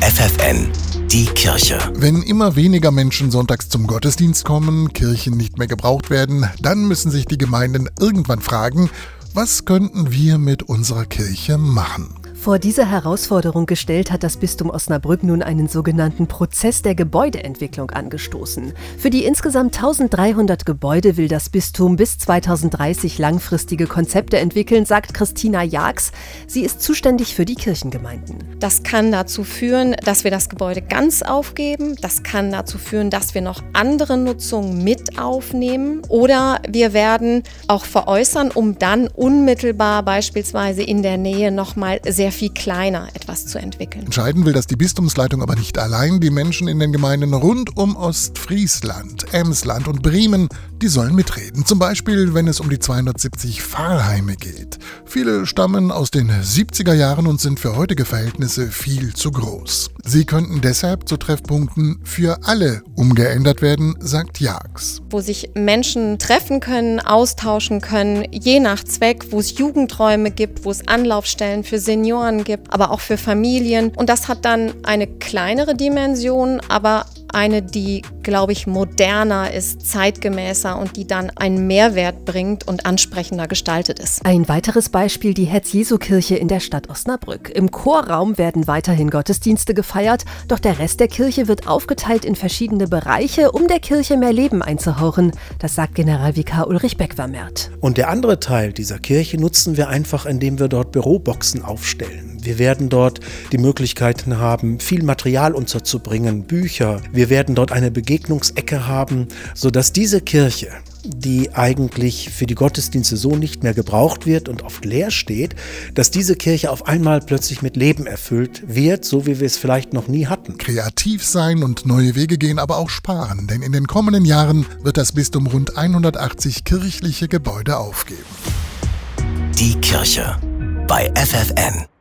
FFN, die Kirche. Wenn immer weniger Menschen sonntags zum Gottesdienst kommen, Kirchen nicht mehr gebraucht werden, dann müssen sich die Gemeinden irgendwann fragen, was könnten wir mit unserer Kirche machen? Vor diese Herausforderung gestellt hat das Bistum Osnabrück nun einen sogenannten Prozess der Gebäudeentwicklung angestoßen. Für die insgesamt 1300 Gebäude will das Bistum bis 2030 langfristige Konzepte entwickeln, sagt Christina Jags. Sie ist zuständig für die Kirchengemeinden. Das kann dazu führen, dass wir das Gebäude ganz aufgeben. Das kann dazu führen, dass wir noch andere Nutzungen mit aufnehmen. Oder wir werden auch veräußern, um dann unmittelbar beispielsweise in der Nähe nochmal sehr sehr viel kleiner etwas zu entwickeln. Entscheiden will das die Bistumsleitung aber nicht allein. Die Menschen in den Gemeinden rund um Ostfriesland, Emsland und Bremen, die sollen mitreden. Zum Beispiel, wenn es um die 270 Pfarrheime geht. Viele stammen aus den 70er Jahren und sind für heutige Verhältnisse viel zu groß. Sie könnten deshalb zu Treffpunkten für alle umgeändert werden, sagt Jags. Wo sich Menschen treffen können, austauschen können, je nach Zweck, wo es Jugendräume gibt, wo es Anlaufstellen für Senioren Senioren gibt, aber auch für Familien. Und das hat dann eine kleinere Dimension, aber eine, die, glaube ich, moderner ist, zeitgemäßer und die dann einen Mehrwert bringt und ansprechender gestaltet ist. Ein weiteres Beispiel die Herz-Jesu-Kirche in der Stadt Osnabrück. Im Chorraum werden weiterhin Gottesdienste gefeiert, doch der Rest der Kirche wird aufgeteilt in verschiedene Bereiche, um der Kirche mehr Leben einzuhauchen. Das sagt Generalvikar Ulrich Beckwermert. Und der andere Teil dieser Kirche nutzen wir einfach, indem wir dort Büroboxen aufstellen. Wir werden dort die Möglichkeiten haben, viel Material unterzubringen, Bücher. Wir werden dort eine Begegnungsecke haben, sodass diese Kirche, die eigentlich für die Gottesdienste so nicht mehr gebraucht wird und oft leer steht, dass diese Kirche auf einmal plötzlich mit Leben erfüllt wird, so wie wir es vielleicht noch nie hatten. Kreativ sein und neue Wege gehen, aber auch sparen, denn in den kommenden Jahren wird das Bistum rund 180 kirchliche Gebäude aufgeben. Die Kirche bei FFN.